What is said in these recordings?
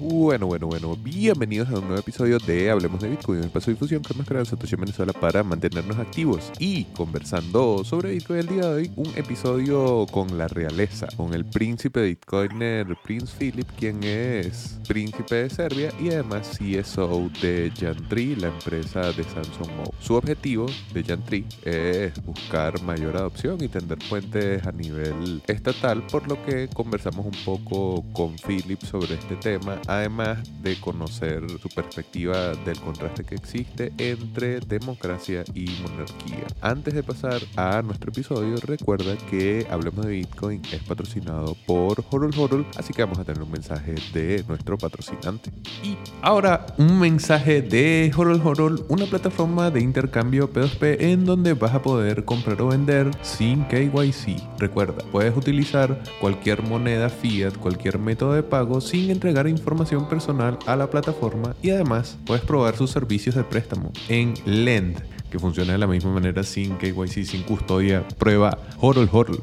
Bueno, bueno, bueno, bienvenidos a un nuevo episodio de Hablemos de Bitcoin, el paso de difusión que hemos creado en Satoshi Venezuela para mantenernos activos y conversando sobre Bitcoin el día de hoy, un episodio con la realeza, con el príncipe Bitcoiner Prince Philip, quien es príncipe de Serbia y además CSO de Jantri, la empresa de Samsung Mo. Su objetivo de Jantri es buscar mayor adopción y tender puentes a nivel estatal, por lo que conversamos un poco con Philip sobre este tema además de conocer su perspectiva del contraste que existe entre democracia y monarquía. Antes de pasar a nuestro episodio, recuerda que Hablemos de Bitcoin es patrocinado por Horol Horol, así que vamos a tener un mensaje de nuestro patrocinante. Y ahora un mensaje de Horol Horol, una plataforma de intercambio P2P en donde vas a poder comprar o vender sin KYC. Recuerda, puedes utilizar cualquier moneda fiat, cualquier método de pago sin entregar información información personal a la plataforma y además puedes probar sus servicios de préstamo en Lend, que funciona de la misma manera sin KYC, sin custodia. Prueba Horol Horol.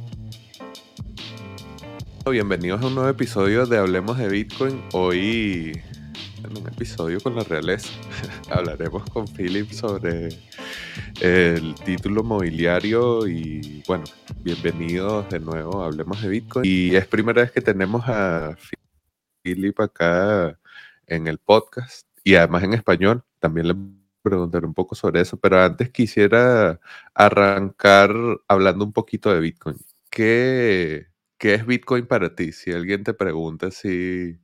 Bienvenidos a un nuevo episodio de Hablemos de Bitcoin. Hoy en un episodio con la realeza hablaremos con Philip sobre el título mobiliario y bueno, bienvenidos de nuevo a Hablemos de Bitcoin. Y es primera vez que tenemos a Philip acá en el podcast y además en español. También le preguntaré un poco sobre eso, pero antes quisiera arrancar hablando un poquito de Bitcoin. ¿Qué, qué es Bitcoin para ti? Si alguien te pregunta si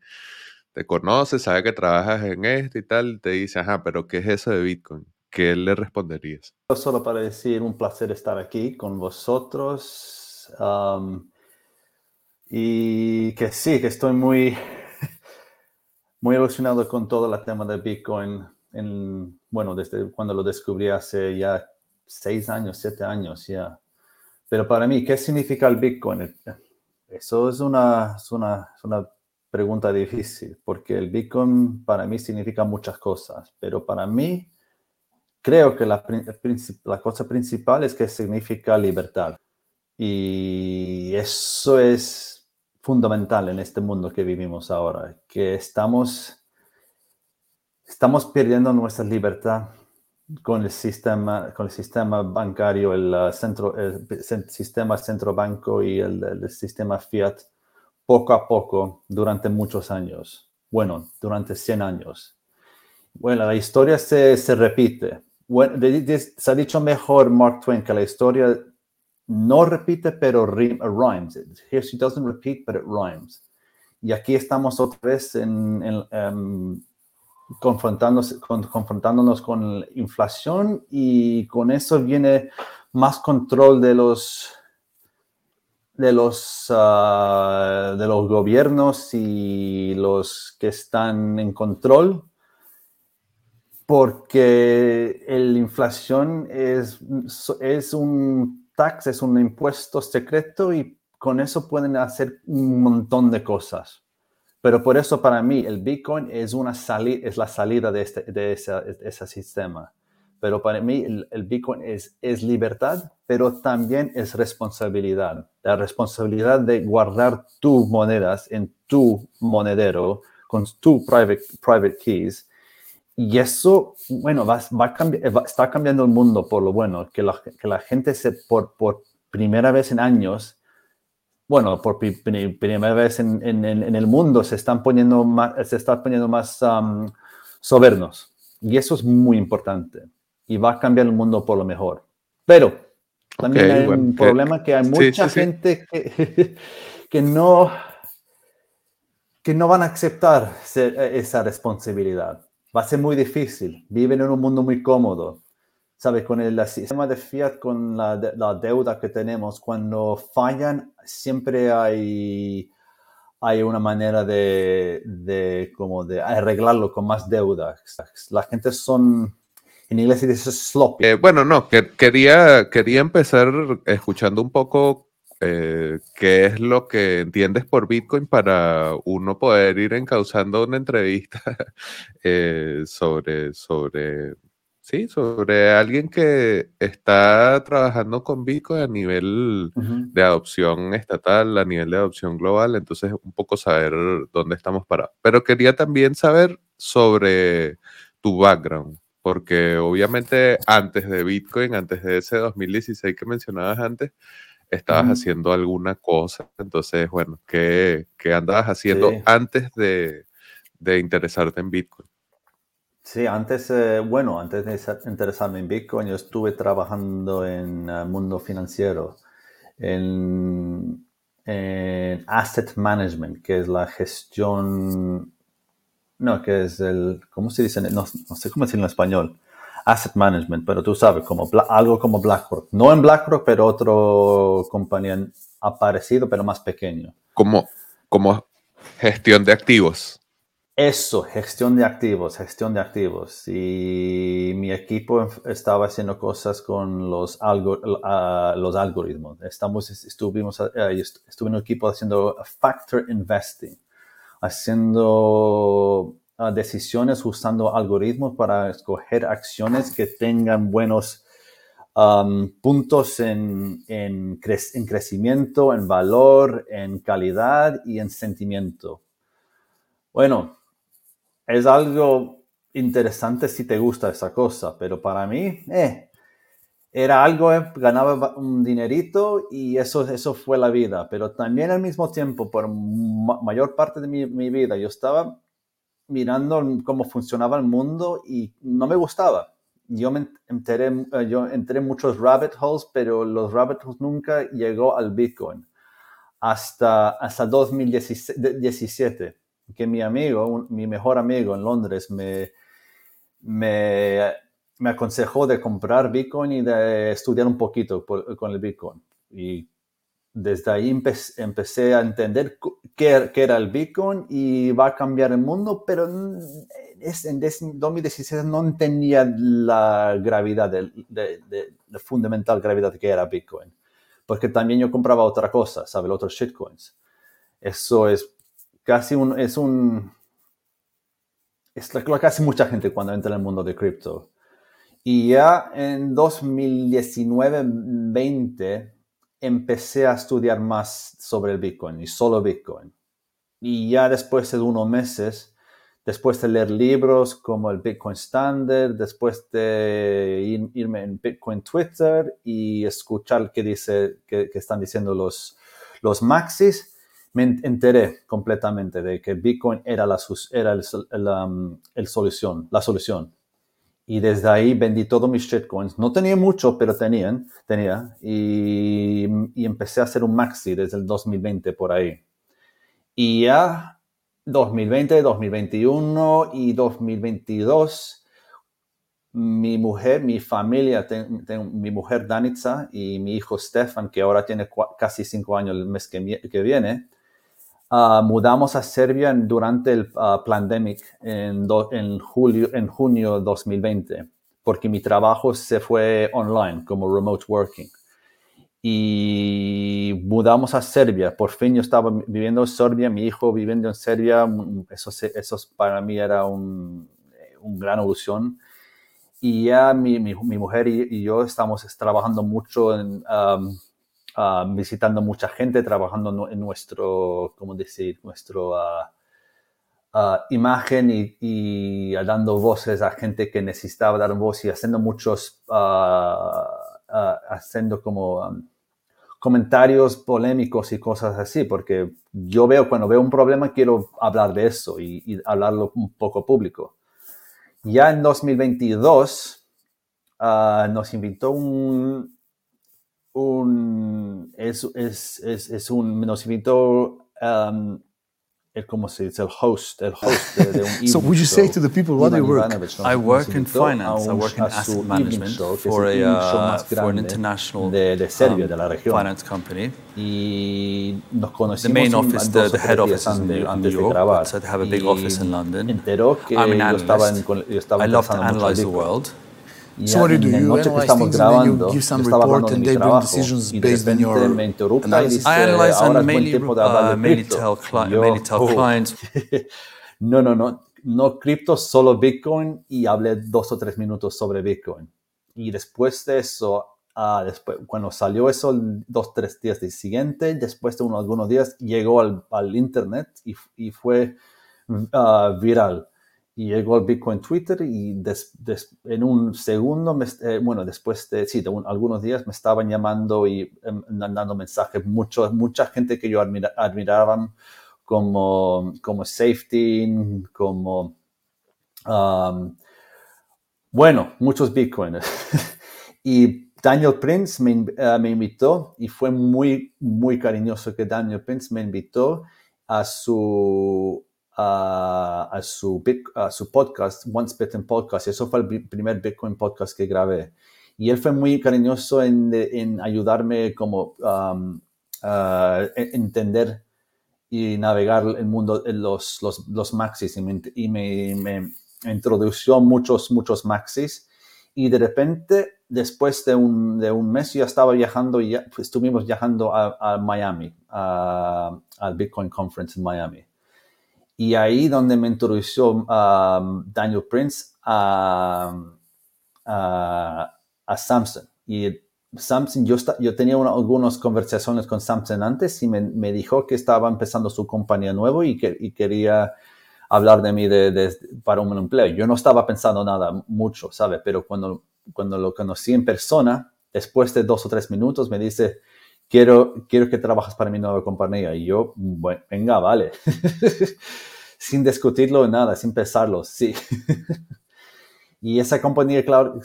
te conoce, sabe que trabajas en esto y tal, te dice, ajá, pero ¿qué es eso de Bitcoin? ¿Qué le responderías? Solo para decir un placer estar aquí con vosotros. y que sí, que estoy muy muy emocionado con todo el tema de Bitcoin. En, bueno, desde cuando lo descubrí hace ya seis años, siete años ya. Pero para mí, ¿qué significa el Bitcoin? Eso es una, es una, es una pregunta difícil, porque el Bitcoin para mí significa muchas cosas, pero para mí creo que la, la cosa principal es que significa libertad. Y eso es fundamental en este mundo que vivimos ahora, que estamos, estamos perdiendo nuestra libertad con el sistema, con el sistema bancario, el, uh, centro, el sistema centro banco y el, el, sistema fiat poco a poco durante muchos años. Bueno, durante 100 años. Bueno, la historia se, se repite. Bueno, se ha dicho mejor Mark Twain que la historia no repite, pero rhymes. Here she doesn't repeat, but it rhymes. Y aquí estamos otra vez en, em, confrontándonos con la inflación y con eso viene más control de los de los ah, de los gobiernos y los que están en control porque la inflación es, es un tax es un impuesto secreto y con eso pueden hacer un montón de cosas. Pero por eso para mí el Bitcoin es, una es la salida de, este, de, ese sistema. Pero para mí el, Bitcoin es, es libertad, pero también es responsabilidad. La responsabilidad de guardar tus monedas en tu monedero con tu private, private keys y eso, bueno, va, va, está cambiando el mundo por lo bueno, que la, que la gente se, por, por, primera vez en años, bueno, por primera vez en, en, en, el mundo se están poniendo más, se están poniendo más um, sobernos. Y eso es muy importante. Y va a cambiar el mundo por lo mejor. Pero también hay un problema que hay mucha gente Que, que no que no van a aceptar esa responsabilidad va a ser muy difícil. Viven en un mundo muy cómodo. ¿Sabes? Con el, sistema de fiat, con la, la, deuda que tenemos, cuando fallan, siempre hay, hay una manera de, de, como de arreglarlo con más deuda. La gente son, en inglés se dice sloppy. Eh, bueno, no, que, quería, quería empezar escuchando un poco eh, qué es lo que entiendes por Bitcoin para uno poder ir encauzando una entrevista eh, sobre, sobre, Sí, sobre alguien que está trabajando con Bitcoin a nivel de adopción estatal, a nivel de adopción global, entonces un poco saber dónde estamos parados. Pero quería también saber sobre tu background, porque obviamente antes de Bitcoin, antes de ese 2016 que mencionabas antes, estabas haciendo alguna cosa. Entonces, bueno, ¿qué, qué andabas haciendo antes de, de interesarte en Bitcoin? Sí, antes, eh, bueno, antes de interesarme en Bitcoin, yo estuve trabajando en el mundo financiero, en, asset management, que es la gestión, no, que es el, ¿cómo se dice? No, sé cómo decirlo en español. Asset management, pero tú sabes, como algo como BlackRock. No en BlackRock, pero otro compañía aparecido, pero más pequeño. Como, como gestión de activos. Eso, gestión de activos, gestión de activos. Y mi equipo estaba haciendo cosas con los, ah, los algoritmos. Estamos, estuvimos, uh, estuve en un equipo haciendo factor investing, haciendo ah, decisiones usando algoritmos para escoger acciones que tengan buenos puntos en, en crecimiento, en valor, en calidad y en sentimiento. Bueno, es algo interesante si te gusta esa cosa, pero para mí, eh, era algo, eh, ganaba un dinerito y eso, eso fue la vida, pero también al mismo tiempo, por mayor parte de mi, vida, yo estaba mirando cómo funcionaba el mundo y no me gustaba. Yo me enteré, eh, yo entré en muchos rabbit holes, pero los rabbit holes nunca llegó al Bitcoin hasta, hasta 2017 que mi amigo, mi mejor amigo en Londres, me, me, aconsejó de comprar Bitcoin y de estudiar un poquito con el Bitcoin. Y desde ahí empecé a entender qué, qué, era el Bitcoin y va a cambiar el mundo, pero en 2016 no entendía la gravedad, de, de, la fundamental gravedad que era Bitcoin. Porque también yo compraba otra cosa, ¿sabes? Otros shitcoins. Eso es casi un, es un, es lo que hace mucha gente cuando entra en el mundo de cripto. Y ya en 2019-20 empecé a estudiar más sobre el Bitcoin y solo Bitcoin. Y ya después de unos meses, después de leer libros como el Bitcoin Standard, después de irme en Bitcoin Twitter y escuchar qué, dice, qué, están diciendo los, los maxis, me enteré completamente de que Bitcoin era la, era um, el, solución, la solución. Y desde ahí vendí todos mis shitcoins. No tenía mucho, pero tenían, tenía. Y, y empecé a hacer un maxi desde el 2020 por ahí. Y ya 2020, 2021 y 2022 mi mujer, mi familia, tengo, mi mujer Danitza y mi hijo Stefan, que ahora tiene casi cinco años el mes que viene, Ah, mudamos a Serbia durante el uh, pandemic en, en, julio, en junio 2020, porque mi trabajo se fue online como remote working. Y mudamos a Serbia. Por fin yo estaba viviendo en Serbia, mi hijo viviendo en Serbia. Mm, eso, eso para mí era un, un gran ilusión. Y ya mi, mi, mi mujer y, yo estamos trabajando mucho en... Um, Ah, visitando mucha gente, trabajando en nuestro, ¿cómo decir?, nuestro uh, imagen y, y, dando voces a gente que necesitaba dar voz y haciendo muchos, haciendo como um, comentarios polémicos y cosas así, porque yo veo, cuando veo un problema, quiero hablar de eso y, y hablarlo un poco público. Ya en 2022 nos invitó un, un, es, es, es, es un, nos invitó um, el, ¿cómo se dice? El host, el host de, de un So would you say to the people, what do you work? I work in finance, I work in asset management for, a, uh, for an international de, de Serbia, um, de la región. finance company. Y nos conocimos the main office, the, the head office is in New York, but I have a big office in London. I'm an analyst. I love to analyze the world. So what do you do? You analyze things and then you give some report and they bring decisions based on your analysis? I analyze and mainly, uh, mainly tell, cli mainly tell clients. no, no, no. no cripto, solo Bitcoin y hablé dos o tres minutos sobre Bitcoin. Y después de eso, uh, después, cuando salió eso, dos o tres días del siguiente, después de unos, algunos días, llegó al, al Internet y, y fue uh, viral. Y llegó el Bitcoin Twitter y en un segundo, eh, bueno, después de, sí, algunos días me estaban llamando y em, mandando mensajes, mucho, mucha gente que yo admira, admiraba como, como safety, como, um, bueno, muchos bitcoins. y Daniel Prince me, uh, me, invitó y fue muy, muy cariñoso que Daniel Prince me invitó a su, a, su, a su podcast, Once Bitten Podcast. Eso fue el primer Bitcoin podcast que grabé. Y él fue muy cariñoso en, en ayudarme como um, a entender y navegar el mundo, los, los, los maxis. Y, me, y me, me, introdujo muchos, muchos maxis. Y de repente, después de un, de un mes, ya estaba viajando, y ya, estuvimos viajando a, a Miami, al Bitcoin Conference en Miami. Y ahí donde me introdujo um, Daniel Prince a, a, Samson. Y Samson, yo, yo tenía algunas conversaciones con Samson antes y me, me, dijo que estaba empezando su compañía nueva y, que, y quería hablar de mí de, para un empleo. Yo no estaba pensando nada mucho, ¿sabe? Pero cuando, cuando lo conocí en persona, después de dos o tres minutos, me dice, quiero, quiero que trabajes para mi nueva compañía. Y yo, venga, vale. sin discutirlo nada, sin pensarlo, sí. y esa compañía, claro,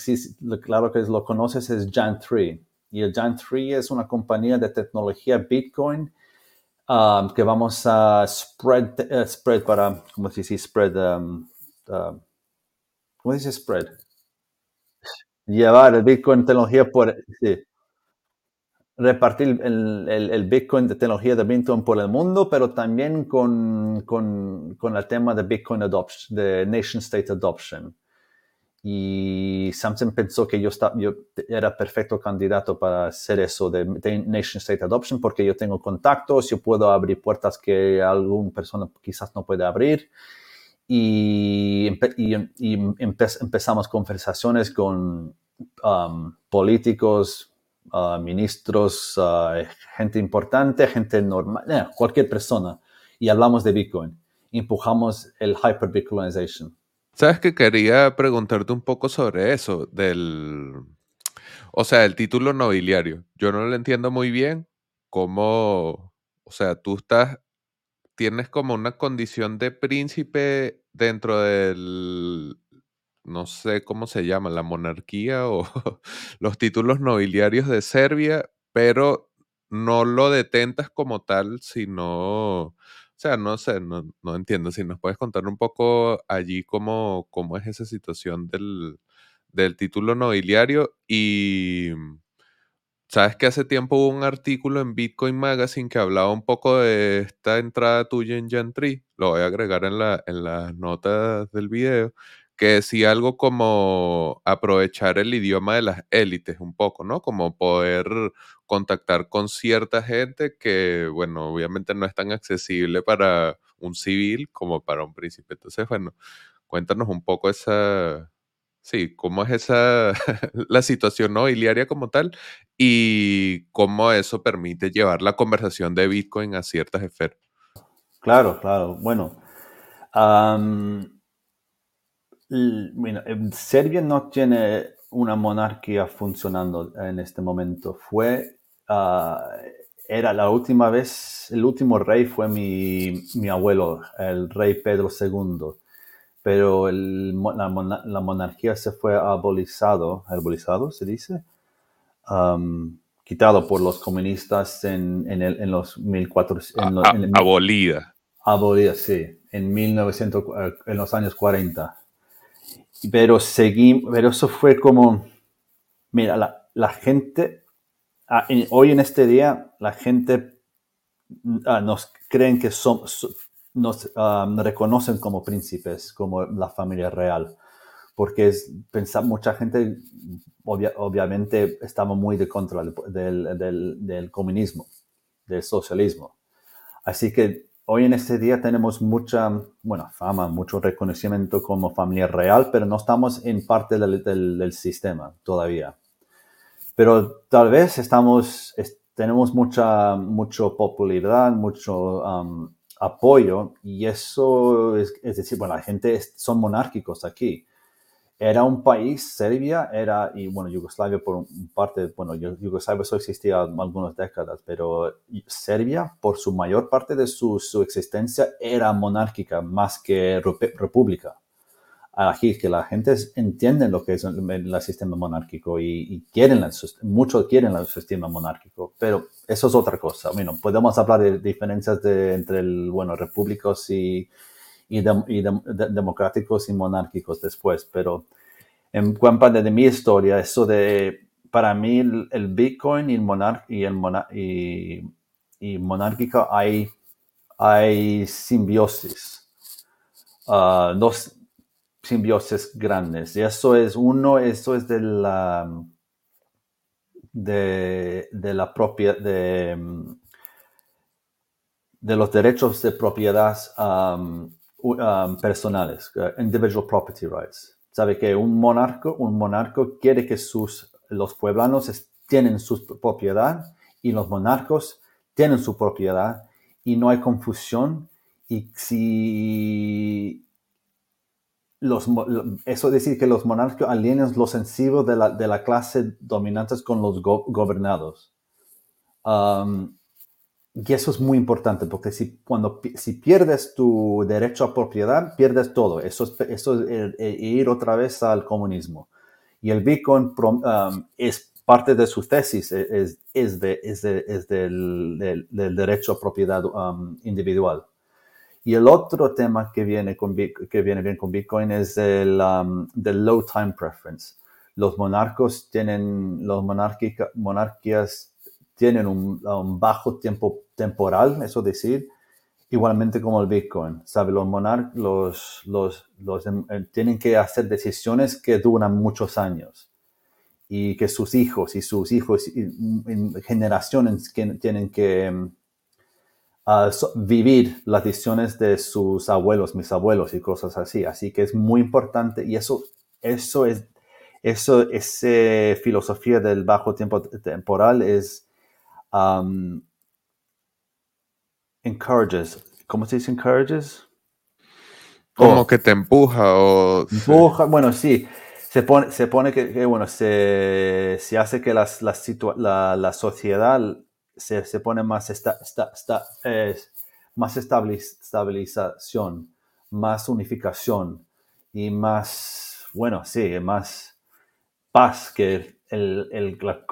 claro que lo conoces, es Jan3. Y el Jan3 es una compañía de tecnología Bitcoin um, que vamos a spread, uh, spread para, ¿cómo se dice? Spread, um, uh, ¿cómo dice spread? Llevar el Bitcoin tecnología por, sí, repartir el, el, Bitcoin de tecnología de Bitcoin por el mundo, pero también con, con, con el tema de Bitcoin Adoption, de Nation State Adoption. Y Samsung pensó que yo, estaba, yo era perfecto candidato para hacer eso de, Nation State Adoption porque yo tengo contactos, yo puedo abrir puertas que alguna persona quizás no puede abrir. Y, y, empezamos conversaciones con um, políticos, ministros, gente importante, gente normal, eh, cualquier persona, y hablamos de Bitcoin. Empujamos el hyper-Bitcoinization. Sabes que quería preguntarte un poco sobre eso, del, o sea, el título nobiliario. Yo no lo entiendo muy bien cómo, o sea, tú estás, tienes como una condición de príncipe dentro del no sé cómo se llama, la monarquía o los títulos nobiliarios de Serbia, pero no lo detentas como tal, sino, o sea, no sé, no, entiendo. Si nos puedes contar un poco allí cómo, cómo es esa situación del, del título nobiliario y Sabes que hace tiempo hubo un artículo en Bitcoin Magazine que hablaba un poco de esta entrada tuya en Gentry. Lo voy a agregar en, la, en las notas del video que decía algo como aprovechar el idioma de las élites un poco, ¿no? Como poder contactar con cierta gente que, bueno, obviamente no es tan accesible para un civil como para un príncipe. Entonces, bueno, cuéntanos un poco esa, sí, cómo es esa, la situación nobiliaria como tal y cómo eso permite llevar la conversación de Bitcoin a ciertas esferas. Claro, claro. Bueno, bueno, Serbia no tiene una monarquía funcionando en este momento. Fue, ah, era la última vez, el último rey fue mi, mi abuelo, el rey Pedro II. Pero el, la, la, monarquía se fue abolizado, abolizado se dice, quitado por los comunistas en, en, el, en los 1400. abolida. Abolida, sí, en 1900, eh, en los años 40 pero seguí, pero eso fue como, mira, la, la gente, ah, hoy en este día, la gente ah, nos creen que son, nos ah, reconocen como príncipes, como la familia real, porque es, pensar, mucha gente obviamente estaba muy de contra del, del, del, del comunismo, del socialismo. Así que hoy en este día tenemos mucha, bueno, fama, mucho reconocimiento como familia real, pero no estamos en parte del, del, sistema todavía. Pero tal vez estamos, tenemos mucha, mucho popularidad, mucho um, apoyo y eso es, es, decir, bueno, la gente son monárquicos aquí era un país, Serbia era, y bueno, Yugoslavia por parte, bueno, Yugoslavia solo existía algunas décadas, pero Serbia, por su mayor parte de su, su existencia, era monárquica más que república. Aquí que la gente entiende lo que es el, sistema monárquico y, quieren, muchos quieren el sistema monárquico, pero eso es otra cosa. Bueno, podemos hablar de diferencias de, entre el, bueno, repúblicos y, y, democráticos y monárquicos después, pero en cuanto de, mi historia, eso de, para mí el, Bitcoin y el, monar y el y, monárquico hay, hay simbiosis, uh, dos simbiosis grandes, y eso es uno, eso es de la, de, de la propia, de, de los derechos de propiedad Um, personales, uh, individual property rights. Sabe que un monarca, un monarca quiere que sus, los pueblanos tienen su propiedad y los monarcos tienen su propiedad y no hay confusión. Y si los, eso es decir que los monarcas alienan los sensibos de la, de la clase dominante con los gobernados. Um, y eso es muy importante porque si, cuando, si pierdes tu derecho a propiedad, pierdes todo. Eso es, eso es ir otra vez al comunismo. Y el Bitcoin um, es parte de su tesis, e, es, es, de, es, de, es del, del, derecho a propiedad um, individual. Y el otro tema que viene, con, que viene bien con Bitcoin es el um, del low time preference. Los monarcos tienen, los monarquías tienen un, bajo tiempo temporal, eso decir, igualmente como el Bitcoin. ¿Sabe? Los monarcas los, los, em, eh, tienen que hacer decisiones que duran muchos años y que sus hijos y sus hijos en generaciones que tienen que em, vivir las decisiones de sus abuelos, mis abuelos y cosas así. Así que es muy importante y eso, eso es, eso, esa filosofía del bajo tiempo temporal es um, encourages. ¿Cómo se dice encourages? Como que te empuja o... Empuja, bueno, sí. Se pone, se pone que, bueno, se, se, hace que las, las la, la, sociedad se, se, pone más, esta, esta, esta más estabilización, más unificación y más, bueno, sí, más paz que el, la,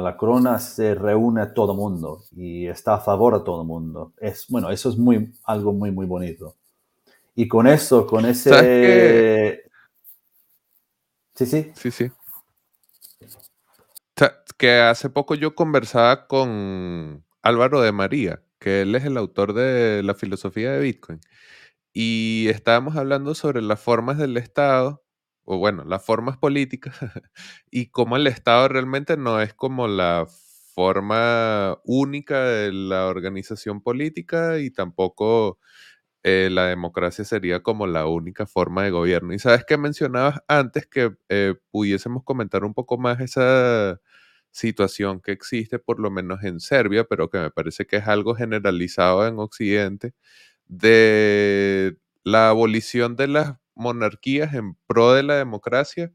la, corona se reúne a todo mundo y está a favor de todo mundo. Es, bueno, eso es muy, algo muy, muy bonito. Y con eso, con ese... Sí, sí. Sí, sí. Que hace poco yo conversaba con Álvaro de María, que él es el autor de la filosofía de Bitcoin. Y estábamos hablando sobre las formas del Estado o bueno, las formas políticas y cómo el Estado realmente no es como la forma única de la organización política y tampoco eh, la democracia sería como la única forma de gobierno. Y sabes que mencionabas antes que eh, pudiésemos comentar un poco más esa situación que existe, por lo menos en Serbia, pero que me parece que es algo generalizado en Occidente, de la abolición de las monarquías en pro de la democracia,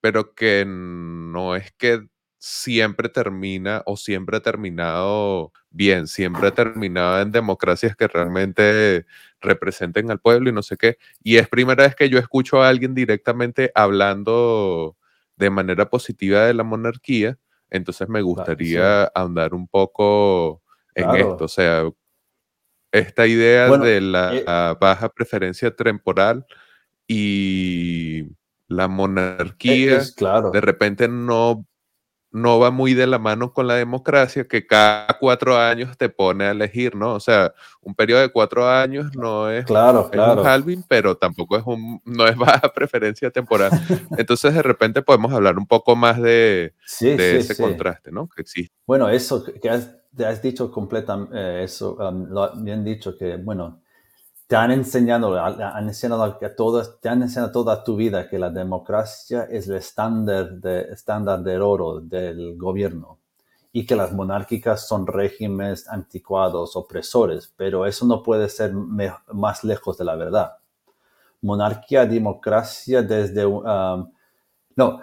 pero que no es que siempre termina o siempre ha terminado bien, siempre ha terminado en democracias que realmente representen al pueblo y no sé qué. Y es primera vez que yo escucho a alguien directamente hablando de manera positiva de la monarquía, entonces me gustaría andar un poco en esto, o sea, esta idea de la eh baja preferencia temporal y la monarquía de repente no, no va muy de la mano con la democracia, que cada cuatro años te pone a elegir, ¿no? O sea, un periodo de cuatro años no es, claro, un halving, pero tampoco es un, no es baja preferencia temporal. Entonces, de repente podemos hablar un poco más de, de ese contraste, ¿no? Que existe. Bueno, eso que has, has dicho completamente eh, eso, um, lo bien dicho, que bueno, te han enseñado, han enseñado a te han enseñado toda tu vida que la democracia es el estándar de, estándar de oro del gobierno y que las monárquicas son regímenes anticuados, opresores, pero eso no puede ser más lejos de la verdad. Monarquía, democracia desde... Um, no.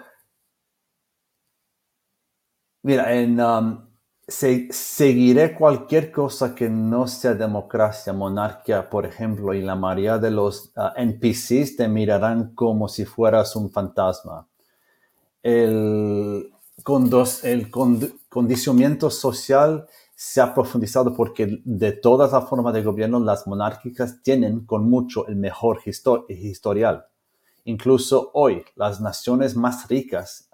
Mira, en, um, seguiré cualquier cosa que no sea democracia, monarquía, por ejemplo, y la mayoría de los uh, NPCs te mirarán como si fueras un fantasma. El, el condicionamiento social se ha profundizado porque de todas las formas de gobierno las monárquicas tienen con mucho el mejor historial. Incluso hoy las naciones más ricas,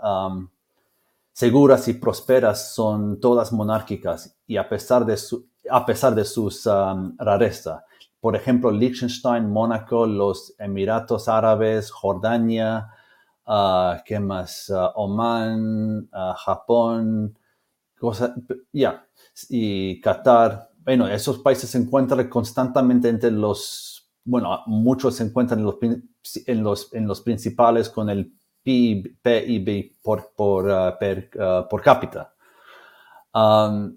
seguras y prósperas son todas monárquicas y a pesar de, su, a pesar de sus um, rareza. Por ejemplo, Liechtenstein, Mónaco, los Emiratos Árabes, Jordania, uh, ¿qué más? Uh, Oman, uh, Japón, ya, y Qatar. Bueno, esos países se encuentran constantemente entre los, bueno, muchos se encuentran en los, en los, en los principales con el PIB, por, por, por cápita. Um,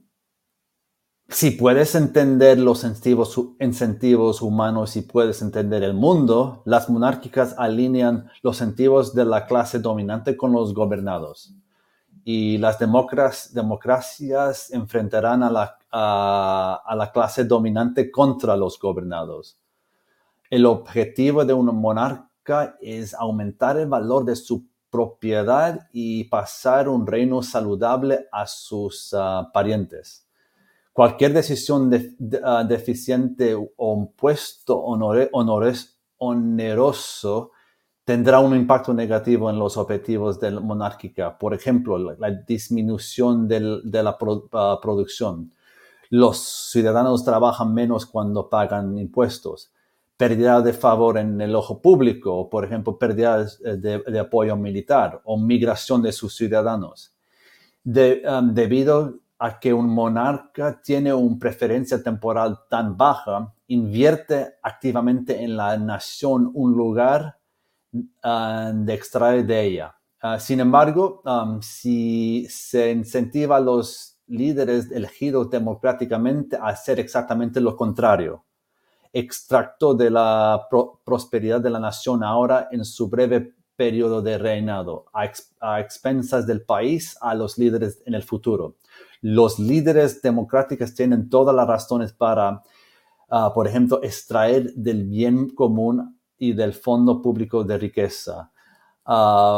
si puedes entender los incentivos, humanos y puedes entender el mundo, las monárquicas alinean los incentivos de la clase dominante con los gobernados. Y las democracias enfrentarán a la, a la clase dominante contra los gobernados. El objetivo de un es aumentar el valor de su propiedad y pasar un reino saludable a sus ah, parientes cualquier decisión ah, deficiente o un puesto oneroso tendrá un impacto negativo en los objetivos de la monárquica. Por ejemplo, la, disminución de la ah, producción. Los ciudadanos trabajan menos cuando pagan impuestos. Pérdida de favor en el ojo público, por ejemplo, pérdida de, apoyo militar o migración de sus ciudadanos. Um, debido a que un monarca tiene una preferencia temporal tan baja, invierte activamente en la nación un lugar ah, de extraer de ella. Ah, sin embargo, si se incentiva a los líderes elegidos democráticamente a hacer exactamente lo contrario, extracto de la prosperidad de la nación ahora en su breve periodo de reinado, a expensas del país a los líderes en el futuro los líderes democráticos tienen todas las razones para, ah, por ejemplo, extraer del bien común y del fondo público de riqueza.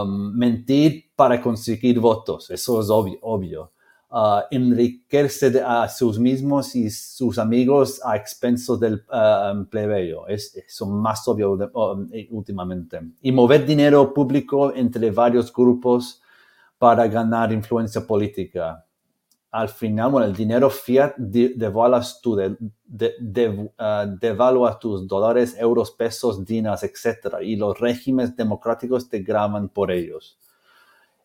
mentir para conseguir votos, eso es obvio. Uh, enriquecerse a sus mismos y sus amigos a expensos del uh, plebeyo. Es, eso más obvio últimamente. Y mover dinero público entre varios grupos para ganar influencia política al final, bueno, el dinero fiat devaluas tu, de, ah, devalúa tus dólares, euros, pesos, dinas, etc. Y los regímenes democráticos te graban por ellos.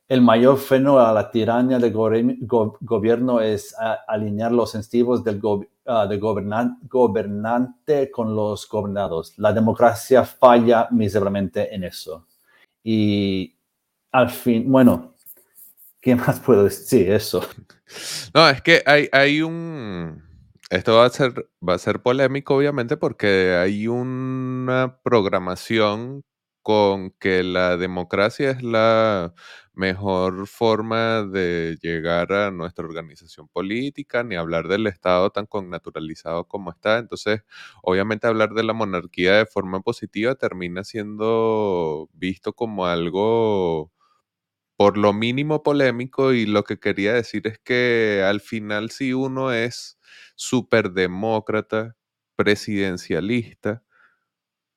El mayor freno a la tiranía del gobierno es ah, alinear los incentivos del ah, de gobernante con los gobernados. La democracia falla miserablemente en eso. Y al fin, bueno, ¿Qué más puedo decir? Eso. No, es que hay, hay un. Esto va a, ser, va a ser polémico, obviamente, porque hay una programación con que la democracia es la mejor forma de llegar a nuestra organización política, ni hablar del Estado tan connaturalizado como está. Entonces, obviamente hablar de la monarquía de forma positiva termina siendo visto como algo por lo mínimo polémico y lo que quería decir es que al final si uno es superdemócrata, presidencialista,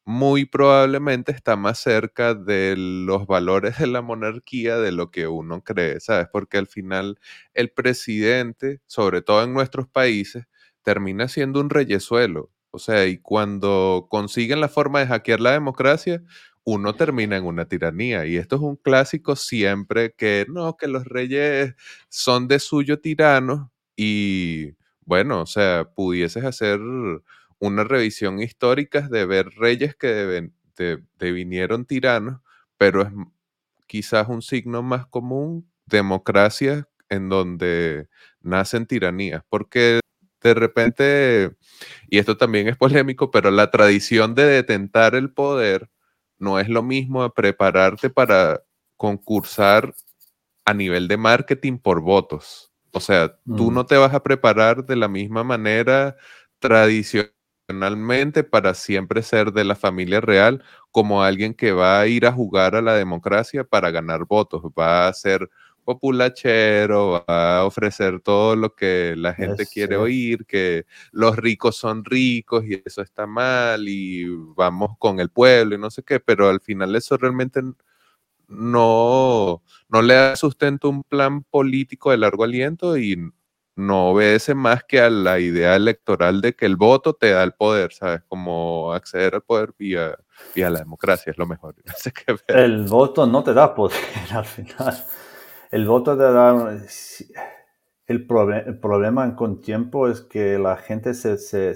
muy probablemente está más cerca de los valores de la monarquía de lo que uno cree, ¿sabes? Porque al final el presidente, sobre todo en nuestros países, termina siendo un reyesuelo. O sea, y cuando consiguen la forma de hackear la democracia, uno termina en una tiranía. Y esto es un clásico siempre que no, que los reyes son de suyo tiranos y bueno, o sea, pudieses hacer una revisión histórica de ver reyes que vinieron tiranos, pero es quizás un signo más común, democracia en donde nacen tiranías, porque de repente, y esto también es polémico, pero la tradición de detentar el poder no es lo mismo a prepararte para concursar a nivel de marketing por votos. O sea, tú mm. no te vas a preparar de la misma manera tradicionalmente para siempre ser de la familia real como alguien que va a ir a jugar a la democracia para ganar votos. Va a ser populachero, va a ofrecer todo lo que la gente quiere oír, que los ricos son ricos y eso está mal y vamos con el pueblo y no sé qué, pero al final eso realmente no, no le da sustento un plan político de largo aliento y no obedece más que a la idea electoral de que el voto te da el poder, ¿sabes? Como acceder al poder vía, vía la democracia es lo mejor. el voto no te da poder al final. El voto te da... El, problema con tiempo es que la gente se, se,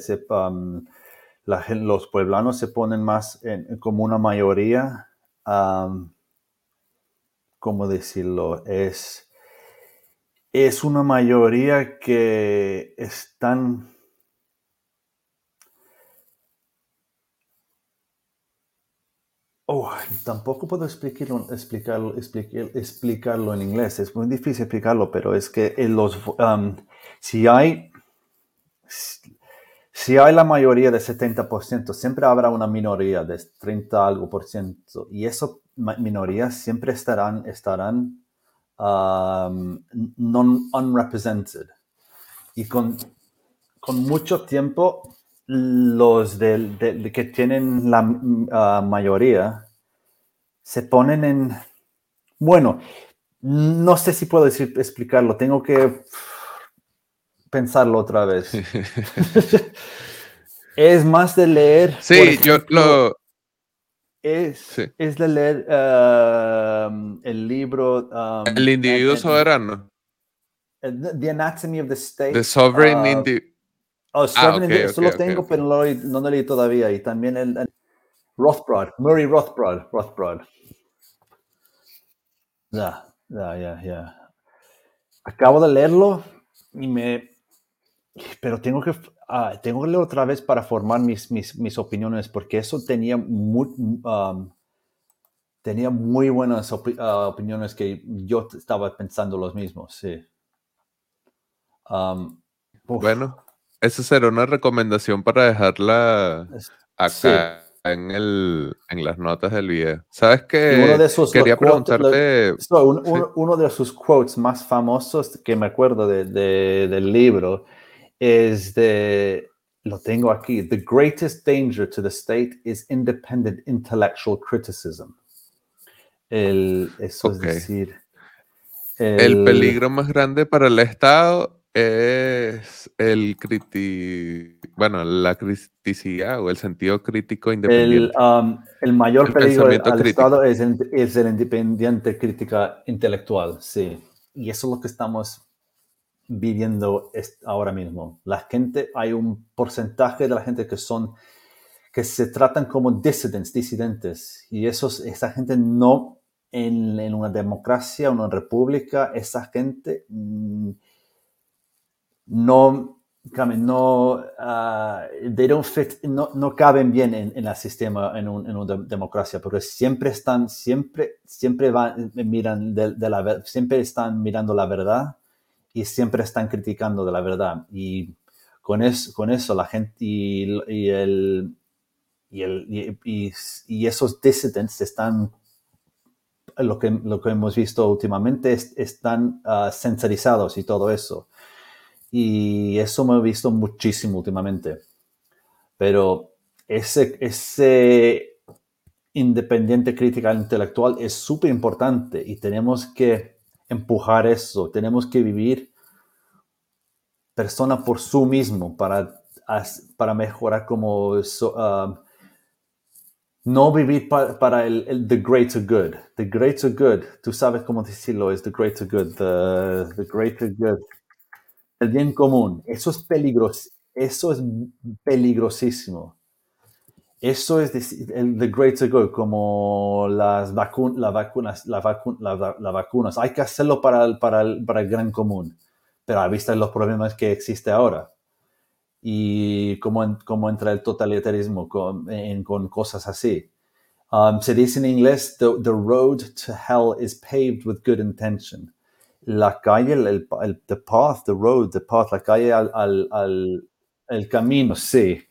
los pueblanos se ponen más como una mayoría. ¿Cómo decirlo? Es es una mayoría que están Oh, tampoco puedo explicarlo, explicarlo, explicarlo en inglés. Es muy difícil explicarlo, pero es que en los, um, si hay si hay la mayoría de 70%, siempre habrá una minoría de 30 algo por ciento. Y esas minorías siempre estarán, estarán um, non unrepresented. Y con, con mucho tiempo, los de, que tienen la uh, mayoría se ponen en... Bueno, no sé si puedo decir, explicarlo, tengo que pensarlo otra vez. es más de leer. Sí, yo lo, es, es de leer el libro. Um, el individuo soberano. The Anatomy of the State. The Sovereign uh, Individual. Oh, ah, Sovereign ah, Eso lo tengo, pero no lo, no lo leí todavía. Y también el, Rothbard, Murray Rothbard. Rothbard. Ya, ya, ya, ya. Acabo de leerlo y me. Pero tengo que Ah, tengo que leer otra vez para formar mis, mis, mis opiniones, porque eso tenía muy, um, tenía muy buenas ah, opiniones que yo estaba pensando los mismos, sí. Um, bueno, esa será una recomendación para dejarla acá en, el, en las notas del video. ¿Sabes qué? Uno de esos, Quería preguntarte... uno, de sus quotes más famosos que me acuerdo de, del libro es de, lo tengo aquí, the greatest danger to the state is independent intellectual criticism. El, eso es decir... El, peligro más grande para el Estado es el criti bueno, la criticidad o el sentido crítico independiente. El, um, el mayor peligro al Estado es el, es el independiente crítica intelectual, sí. Y eso es lo que estamos viviendo ahora mismo. La gente, hay un porcentaje de la gente que son, que se tratan como dissidents, disidentes, y esos, esa gente no, en, en una democracia, una república, esa gente mm, no, no, uh, they don't fit, no, no, caben bien en, en el sistema, en, un, en, una democracia, porque siempre están, siempre, siempre van, miran de, de la, siempre están mirando la verdad y siempre están criticando de la verdad. Y con, eso, con eso la gente y, el, y, el, y, esos dissidents están, lo que, lo que hemos visto últimamente, están uh, y todo eso. Y eso me he visto muchísimo últimamente. Pero ese, ese independiente crítica intelectual es súper importante y tenemos que empujar eso. Tenemos que vivir persona por sí mismo para, para mejorar como um, no vivir para, el, the greater good. The greater good, tú sabes cómo decirlo, es the greater good. The, the greater good. el bien común. Eso es peligroso. Eso es peligrosísimo. Eso es el the greater good, como las vacunas, las vacunas, las vacunas. Hay que hacerlo para el, para, el, para el gran común, pero a vista de los problemas que existe ahora y cómo, cómo entra el totalitarismo con, con cosas así. Um, se dice en inglés, the, the, road to hell is paved with good intention. La calle, el, el, the path, the road, the path, la calle al, al, al el camino, sí.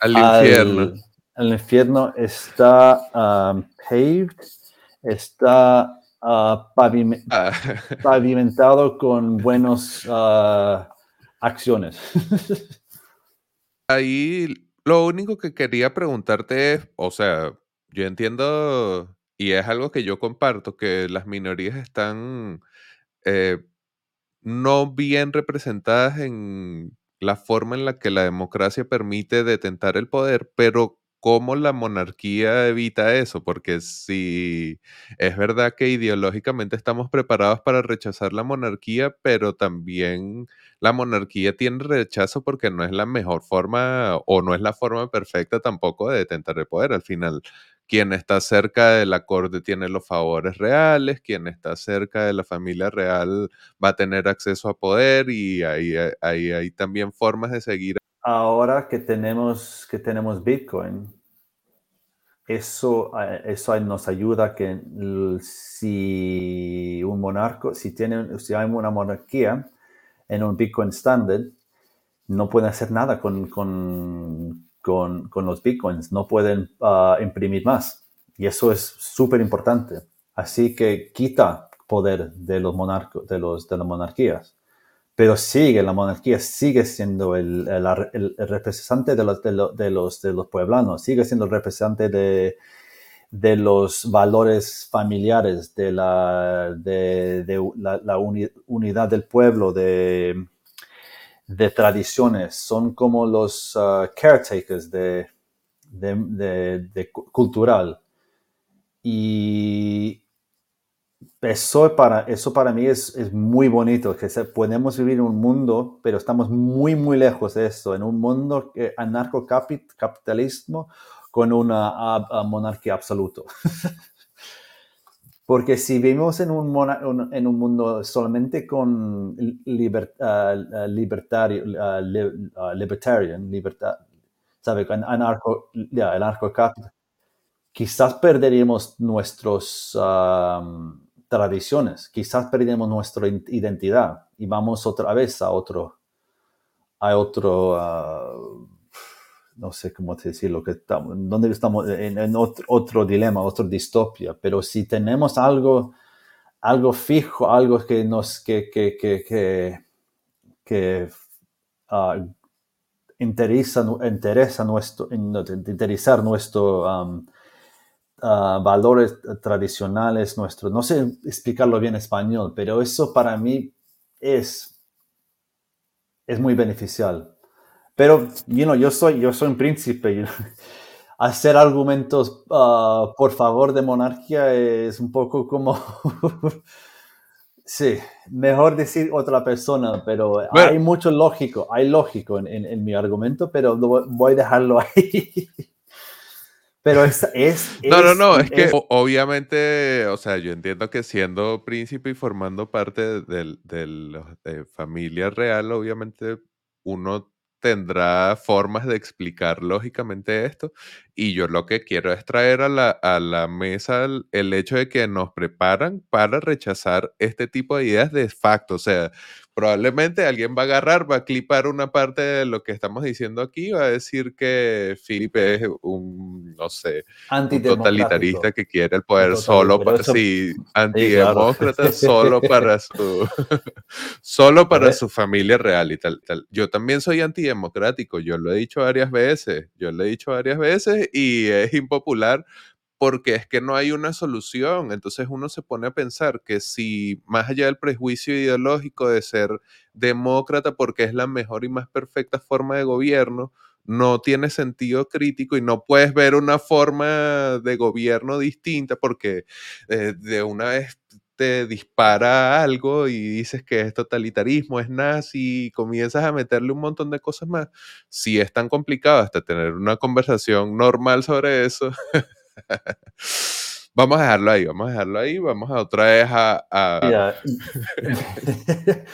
Al infierno el infierno está um, paved, está uh, ah. pavimentado con buenas uh, acciones. Ahí lo único que quería preguntarte es, o sea, yo entiendo y es algo que yo comparto, que las minorías están eh, no bien representadas en la forma en la que la democracia permite detentar el poder, pero ¿Cómo la monarquía evita eso? Porque si es verdad que ideológicamente estamos preparados para rechazar la monarquía, pero también la monarquía tiene rechazo porque no es la mejor forma o no es la forma perfecta tampoco de detentar el poder. Al final, quien está cerca de la corte tiene los favores reales, quien está cerca de la familia real va a tener acceso a poder y ahí, hay también formas de seguir ahora que tenemos, que tenemos Bitcoin, eso, eh, eso nos ayuda que si un monarco, si, tiene, si hay una monarquía en un Bitcoin Standard, no pueden hacer nada con, con, con, con los Bitcoins, no pueden ah, imprimir más. Y eso es súper importante. Así que quita poder de los monarcos, de, los, de las monarquías pero sigue, la monarquía sigue siendo el, representante de los, de, los, de, los, de los pueblanos, sigue siendo el representante de, de los valores familiares, de la, de, la, unidad del pueblo, de, de tradiciones. Son como los uh, caretakers de, cultural. Y eso para, eso para mí es, es muy bonito, que podemos vivir en un mundo, pero estamos muy, muy lejos de eso, en un mundo anarcocapitalismo con una monarquía absoluta. Porque si vivimos en un, en un mundo solamente con uh, libertario, uh, libertarian, libertad, ¿sabe? Anarco, anarco quizás perderíamos nuestros tradiciones. Quizás perdemos nuestra identidad y vamos otra vez a otro, a otro, ah, no sé cómo decirlo, que estamos, donde estamos en, otro, dilema, otra distopia. Pero si tenemos algo, algo fijo, algo que nos, que, que, que, que, ah, interesa, interesa nuestro, interesar nuestro, Ah, valores tradicionales nuestros. No sé explicarlo bien en español, pero eso para mí es, es muy beneficial. Pero, you know, yo soy, yo soy un príncipe. Hacer argumentos ah, por favor de monarquía es un poco como... sí, mejor decir otra persona, pero hay mucho lógico, hay lógico en, en mi argumento, pero voy a dejarlo ahí. Pero es, es, No, no, no, es, que obviamente, o sea, yo entiendo que siendo príncipe y formando parte de, de la familia real, obviamente uno tendrá formas de explicar lógicamente esto. Y yo lo que quiero es traer a la, a la mesa el, el, hecho de que nos preparan para rechazar este tipo de ideas de facto. O sea, probablemente alguien va a agarrar, va a clipar una parte de lo que estamos diciendo aquí, va a decir que Felipe es un, no sé, un totalitarista que quiere el poder solo para, sí, antidemócrata solo para su, solo para su familia real y tal, tal. Yo también soy antidemocrático, yo lo he dicho varias veces, yo lo he dicho varias veces y es impopular porque es que no hay una solución. Entonces uno se pone a pensar que si más allá del prejuicio ideológico de ser demócrata porque es la mejor y más perfecta forma de gobierno, no tiene sentido crítico y no puedes ver una forma de gobierno distinta porque eh, de una vez te dispara algo y dices que es totalitarismo, es nazi, y comienzas a meterle un montón de cosas más. Si es tan complicado hasta tener una conversación normal sobre eso, vamos a dejarlo ahí, vamos a dejarlo ahí, vamos a otra vez a...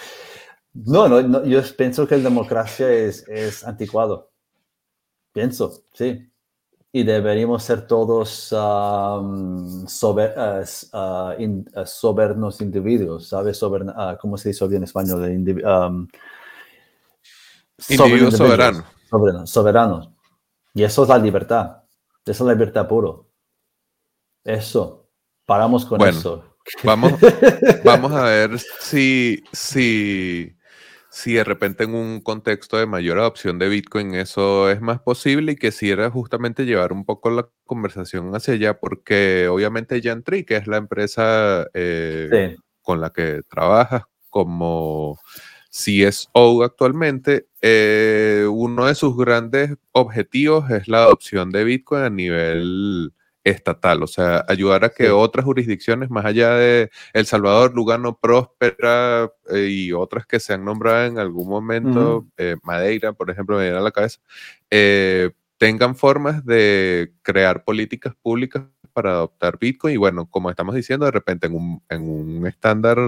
no, no, yo pienso que la democracia es, es anticuado. Pienso, sí y deberíamos ser todos um, sober, uh, uh, sobernos individuos, ¿sabes? Uh, ¿Cómo se dice bien en español? Um, individuos soberanos. Soberanos, soberanos. Y eso es la libertad. Eso es la libertad puro. Eso. Paramos con eso. Vamos, vamos a ver si, si si de repente en un contexto de mayor adopción de Bitcoin eso es más posible y quisiera justamente llevar un poco la conversación hacia allá, porque obviamente Yantri, que es la empresa eh, con la que trabajas como CSO actualmente, eh, uno de sus grandes objetivos es la adopción de Bitcoin a nivel estatal, o sea, ayudar a que otras jurisdicciones, más allá de El Salvador, Lugano, Próspera eh, y otras que se han nombrado en algún momento, eh, Madeira, por ejemplo, me viene a la cabeza, eh, tengan formas de crear políticas públicas para adoptar Bitcoin. Y bueno, como estamos diciendo, de repente en un, en un estándar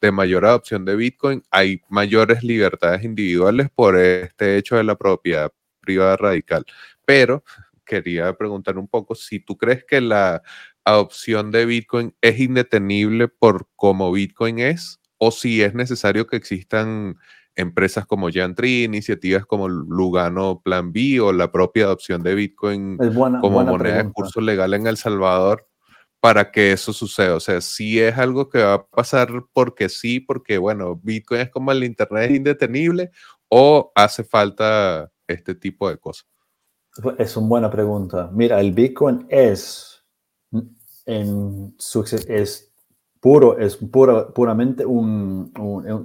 de mayor adopción de Bitcoin hay mayores libertades individuales por este hecho de la propiedad privada radical. Pero quería preguntar un poco si tú crees que la adopción de Bitcoin es indetenible por cómo Bitcoin es o si es necesario que existan empresas como Yantri, iniciativas como Lugano Plan B o la propia adopción de Bitcoin como moneda de curso legal en El Salvador para que eso suceda. O sea, si es algo que va a pasar porque sí, porque bueno, Bitcoin es como el Internet es indetenible o hace falta este tipo de cosas. Es una buena pregunta. Mira, el Bitcoin es, en su, es puro, es puramente un,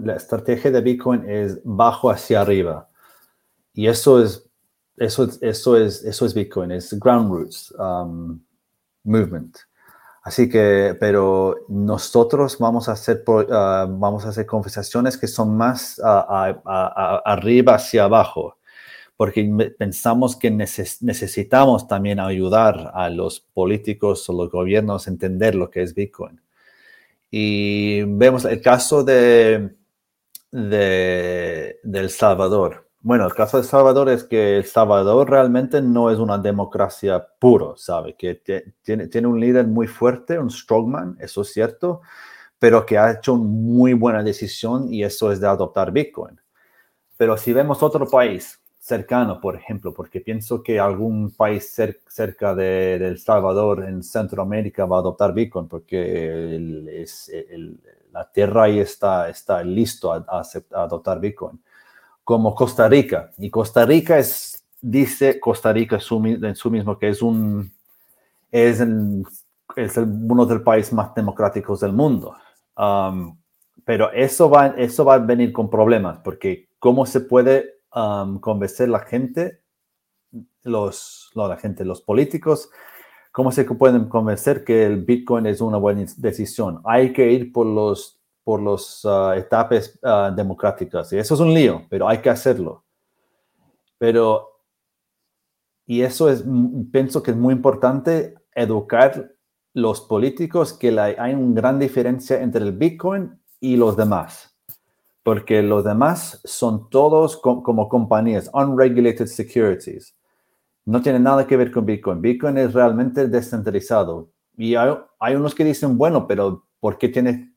la estrategia de Bitcoin es bajo hacia arriba. Y eso es, eso, eso es, eso es Bitcoin, es ground roots um, movement. Así que, pero nosotros vamos a hacer, uh, vamos a hacer conversaciones que son más arriba hacia abajo porque pensamos que necesitamos también ayudar a los políticos o los gobiernos a entender lo que es Bitcoin. Y vemos el caso de, de, El Salvador. Bueno, el caso de El Salvador es que El Salvador realmente no es una democracia puro, ¿sabe? Que tiene, tiene un líder muy fuerte, un strongman, eso es cierto, pero que ha hecho una muy buena decisión y eso es de adoptar Bitcoin. Pero si vemos otro país cercano, por ejemplo, porque pienso que algún país cerca de, El Salvador, en Centroamérica, va a adoptar Bitcoin, porque es, la tierra ahí está, está listo a, adoptar Bitcoin. Como Costa Rica. Y Costa Rica es, dice Costa Rica en su mismo que es un, es, es uno de los países más democráticos del mundo. Um, pero eso va, eso va a venir con problemas, porque ¿cómo se puede convencer la gente, los, no, la gente, los políticos, cómo se pueden convencer que el Bitcoin es una buena decisión. Hay que ir por los por las ah, etapas ah, democráticas. Y eso es un lío, pero hay que hacerlo. Pero, y eso es, pienso que es muy importante educar los políticos que hay una gran diferencia entre el Bitcoin y los demás porque los demás son todos como compañías, unregulated securities. No tiene nada que ver con Bitcoin. Bitcoin es realmente descentralizado. Y hay, unos que dicen, bueno, pero ¿por qué tiene,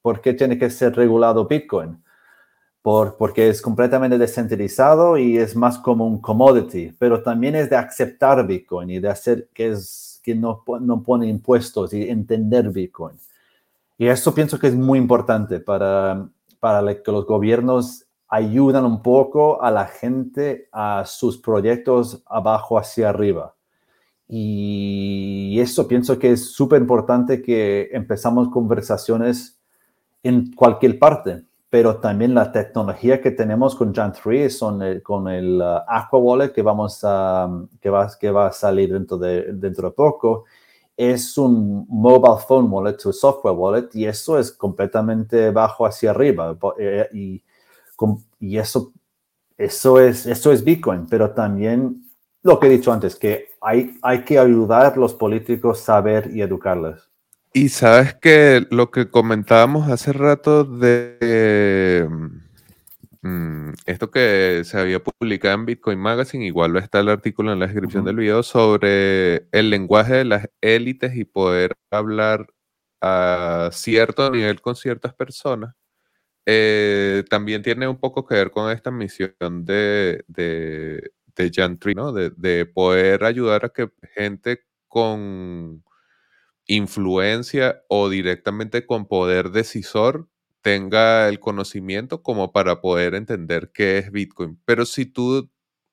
por qué tiene que ser regulado Bitcoin? Por, porque es completamente descentralizado y es más como un commodity, pero también es de aceptar Bitcoin y de hacer que, es, que no, no pone impuestos y entender Bitcoin. Y eso pienso que es muy importante para para que los gobiernos ayudan un poco a la gente a sus proyectos abajo hacia arriba. Y eso pienso que es súper importante que empezamos conversaciones en cualquier parte, pero también la tecnología que tenemos con Jan 3, son con el uh, Aqua Wallet que, vamos a, que, va, que va a salir dentro de, dentro de poco, es un mobile phone wallet, un software wallet, y eso es completamente bajo hacia arriba. Eh, y, y eso, eso, es, eso es Bitcoin, pero también lo que he dicho antes, que hay, hay que ayudar a los políticos a saber y educarles. Y sabes que lo que comentábamos hace rato de mm, esto que se había publicado en Bitcoin Magazine, igual está el artículo en la descripción del video sobre el lenguaje de las élites y poder hablar a cierto nivel con ciertas personas. Eh, también tiene un poco que ver con esta misión de, de, de Jantry, ¿no? De, poder ayudar a que gente con influencia o directamente con poder decisor tenga el conocimiento como para poder entender qué es Bitcoin. Pero si tú,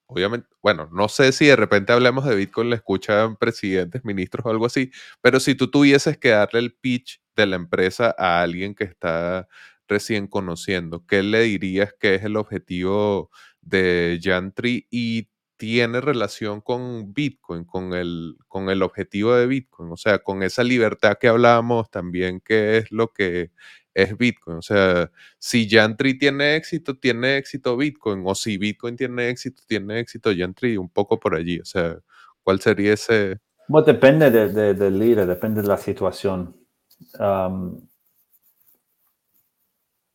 obviamente, bueno, no sé si de repente hablamos de Bitcoin, le escuchan presidentes, ministros o algo así, pero si tú tuvieses que darle el pitch de la empresa a alguien que está recién conociendo, ¿qué le dirías que es el objetivo de Jantry y tiene relación con Bitcoin, con el, con el objetivo de Bitcoin, o sea, con esa libertad que hablábamos también, que es lo que es Bitcoin. O sea, si Jantry tiene éxito, tiene éxito Bitcoin, o si Bitcoin tiene éxito, tiene éxito Jantry, un poco por allí. O sea, ¿cuál sería ese? Bueno, depende del líder, depende de la situación.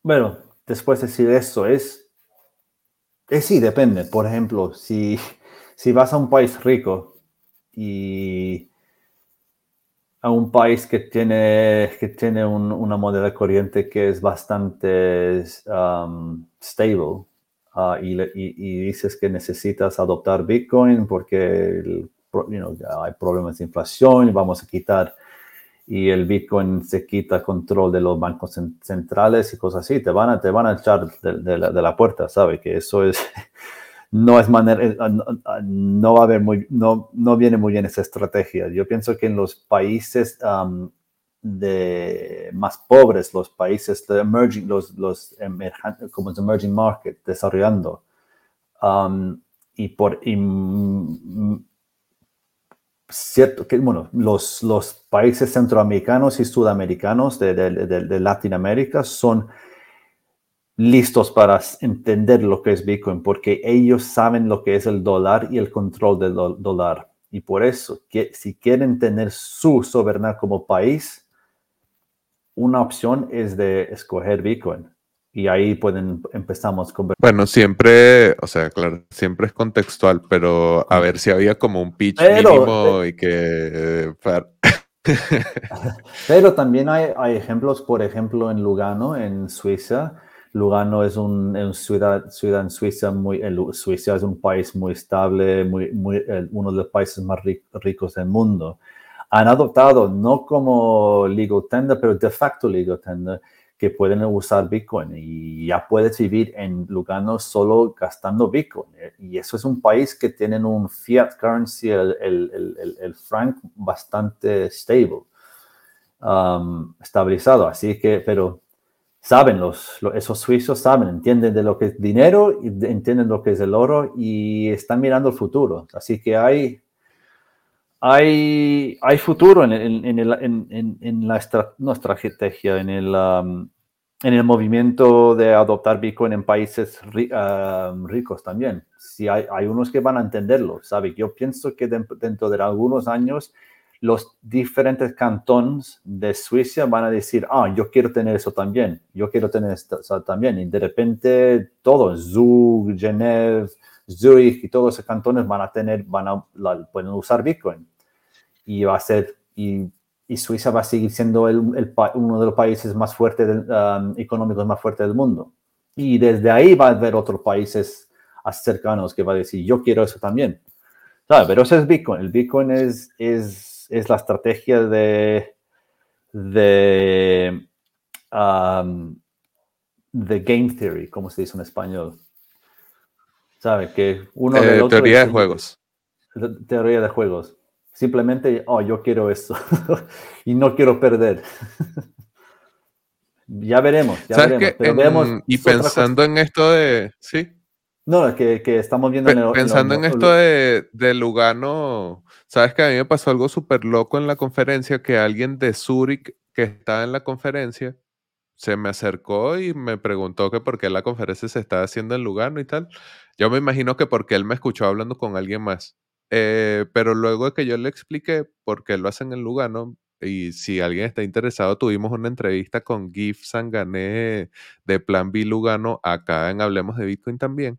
bueno, después de decir eso, es eh, sí, depende. Por ejemplo, si, si vas a un país rico y a un país que tiene, que tiene una moneda corriente que es bastante um, stable uh, y, dices que necesitas adoptar Bitcoin porque hay problemas de inflación y vamos a quitar y el Bitcoin se quita control de los bancos centrales y cosas así, te van a, te van a echar de, la, puerta, ¿sabe? Que eso es, no es manera, eh, no va a haber muy, no, no viene muy bien esa estrategia. Yo pienso que en los países de más pobres, los países de emerging, los, los como es emerging market, desarrollando, y por, cierto que, bueno, los, los países centroamericanos y sudamericanos de, de, Latinoamérica son listos para entender lo que es Bitcoin, porque ellos saben lo que es el dólar y el control del dólar. Y por eso, que, si quieren tener su soberanía como país, una opción es de escoger Bitcoin y ahí pueden empezamos con bueno siempre o sea claro siempre es contextual pero a ver si había como un pitch mínimo y que pero también hay, hay, ejemplos por ejemplo en Lugano en Suiza Lugano es un, ciudad, ciudad en Suiza muy Suiza es un país muy estable muy, muy uno de los países más ricos del mundo han adoptado no como legal tender pero de facto legal tender que pueden usar Bitcoin y ya puedes vivir en Lugano solo gastando Bitcoin. Y eso es un país que tiene un fiat currency, el, el, el, franc, bastante stable, um, estabilizado. Así que, pero saben, los, esos suizos saben, entienden de lo que es dinero, entienden lo que es el oro y están mirando el futuro. Así que hay, hay, hay futuro en, en, en, en, en la nuestra estrategia, en el, um, en el movimiento de adoptar Bitcoin en países um, ricos también. Si hay, hay, unos que van a entenderlo, ¿sabe? Yo pienso que dentro de algunos años los diferentes cantones de Suiza van a decir, ah, yo quiero tener eso también, yo quiero tener esto también. Y de repente todos, Zug, Genève, Zurich y todos esos cantones van a tener, van a, pueden usar Bitcoin y va a ser, y, Suiza va a seguir siendo uno de los países más fuertes, um, económicos más fuertes del mundo. Y desde ahí va a haber otros países cercanos que va a decir, yo quiero eso también. Pero eso es Bitcoin. El Bitcoin es, es la estrategia de, de, um, de game theory, como se dice en español. ¿Sabe? Que uno de eh, teoría de juegos. Teoría de juegos. Simplemente, oh, yo quiero esto y no quiero perder. ya veremos, ya veremos. y pensando en esto de, sí. No, que, que estamos viendo. pensando en esto de, de, Lugano, Sabes que a mí me pasó algo súper loco en la conferencia, que alguien de Zurich que estaba en la conferencia se me acercó y me preguntó que por qué la conferencia se estaba haciendo en Lugano y tal. Yo me imagino que porque él me escuchó hablando con alguien más. Eh, pero luego de que yo le expliqué por qué lo hacen en Lugano, y si alguien está interesado, tuvimos una entrevista con Gif Sangané de Plan B Lugano acá en Hablemos de Bitcoin también.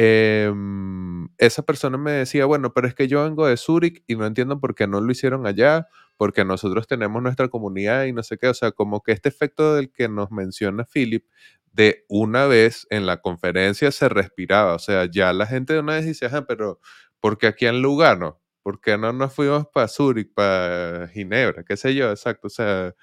Em, esa persona me decía, bueno, pero es que yo vengo de Zurich y no entiendo por qué no lo hicieron allá, porque nosotros tenemos nuestra comunidad y no sé qué, o sea, como que este efecto del que nos menciona Philip, de una vez en la conferencia se respiraba, o sea, ya la gente de una vez dice, ajá, pero ¿por qué aquí en Lugano? ¿Por qué no nos fuimos para Zurich, para Ginebra? ¿Qué sé yo? Exacto, o sea,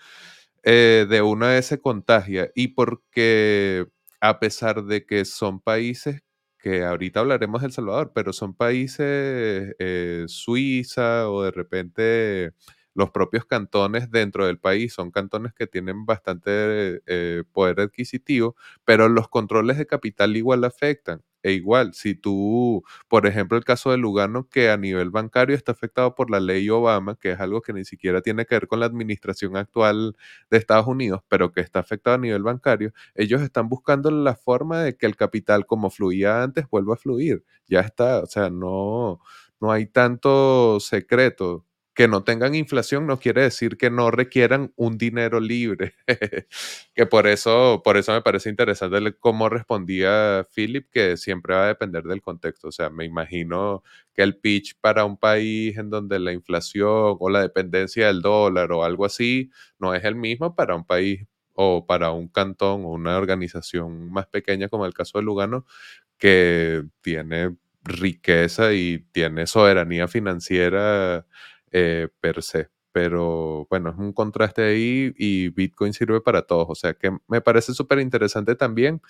eh, de una vez se contagia y porque a pesar de que son países que ahorita hablaremos de El Salvador, pero son países, eh, Suiza o de repente los propios cantones dentro del país, son cantones que tienen bastante eh, poder adquisitivo, pero los controles de capital igual afectan. E igual, si tú, por ejemplo, el caso de Lugano, que a nivel bancario está afectado por la ley Obama, que es algo que ni siquiera tiene que ver con la administración actual de Estados Unidos, pero que está afectado a nivel bancario, ellos están buscando la forma de que el capital, como fluía antes, vuelva a fluir. Ya está, o sea, no, no hay tanto secreto que no tengan inflación no quiere decir que no requieran un dinero libre. que por eso, por eso me parece interesante cómo respondía Philip, que siempre va a depender del contexto. O sea, me imagino que el pitch para un país en donde la inflación o la dependencia del dólar o algo así no es el mismo para un país o para un cantón o una organización más pequeña como el caso de Lugano, que tiene riqueza y tiene soberanía financiera eh, per se. Pero bueno, es un contraste ahí y Bitcoin sirve para todos. O sea que me parece súper interesante también.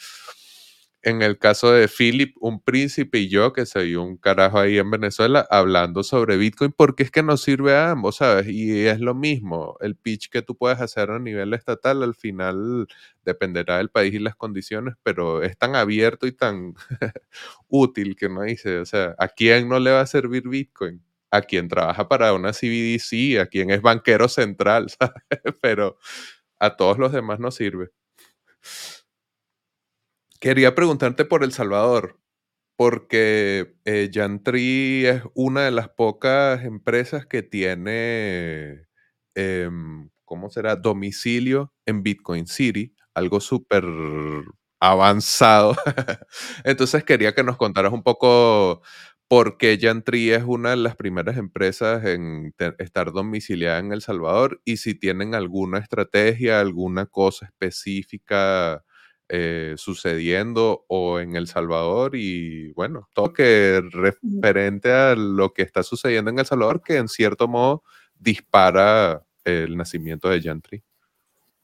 En el caso de Philip, un príncipe y yo, que soy un carajo ahí en Venezuela, hablando sobre Bitcoin, porque es que nos sirve a ambos, ¿sabes? Y es lo mismo, el pitch que tú puedes hacer a nivel estatal, al final dependerá del país y las condiciones, pero es tan abierto y tan útil que no dice, o sea, ¿a quién no le va a servir Bitcoin? A quien trabaja para una CBDC, a quien es banquero central. Pero a todos los demás no sirve. Quería preguntarte por El Salvador, porque eh, es una de las pocas empresas que tiene, em, ¿cómo será? Domicilio en Bitcoin City, algo súper avanzado. Entonces quería que nos contaras un poco porque Yantri es una de las primeras empresas en estar domiciliada en El Salvador y si tienen alguna estrategia, alguna cosa específica eh, sucediendo o en El Salvador y bueno, todo que referente a lo que está sucediendo en El Salvador que en cierto modo dispara el nacimiento de Yantri.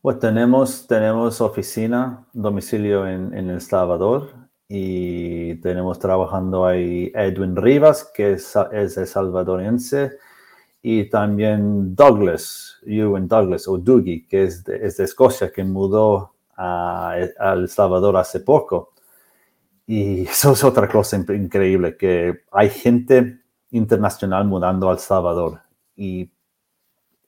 Pues tenemos, tenemos oficina, domicilio en, en El Salvador y tenemos trabajando ahí Edwin Rivas, que es, es salvadorense, y también Douglas, Ewan Douglas, o Dougie, que es de, es de Escocia, que mudó a, El Salvador hace poco. Y eso es otra cosa increíble, que hay gente internacional mudando a El Salvador. Y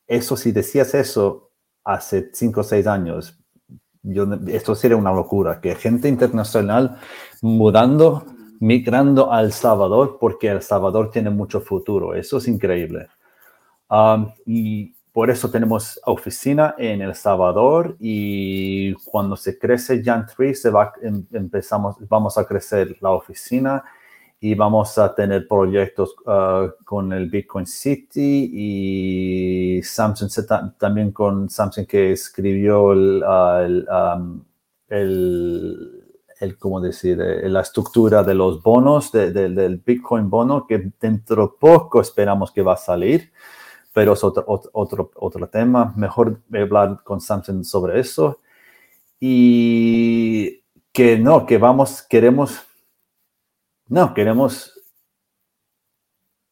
eso, si decías eso hace cinco o seis años, esto sería una locura, que gente internacional mudando, migrando a El Salvador, porque El Salvador tiene mucho futuro. Eso es increíble. Um, y por eso tenemos oficina en El Salvador y cuando se crece Jan 3, se va, em, empezamos, vamos a crecer la oficina y vamos a tener proyectos uh, con el Bitcoin City y Samsung también con Samsung que escribió el, uh, um, el, el, ¿cómo decir? Eh, la estructura de los bonos, del Bitcoin bono, que dentro poco esperamos que va a salir, pero es otro, otro, otro tema. Mejor hablar con Samsung sobre eso. Y que no, que vamos, queremos no, queremos.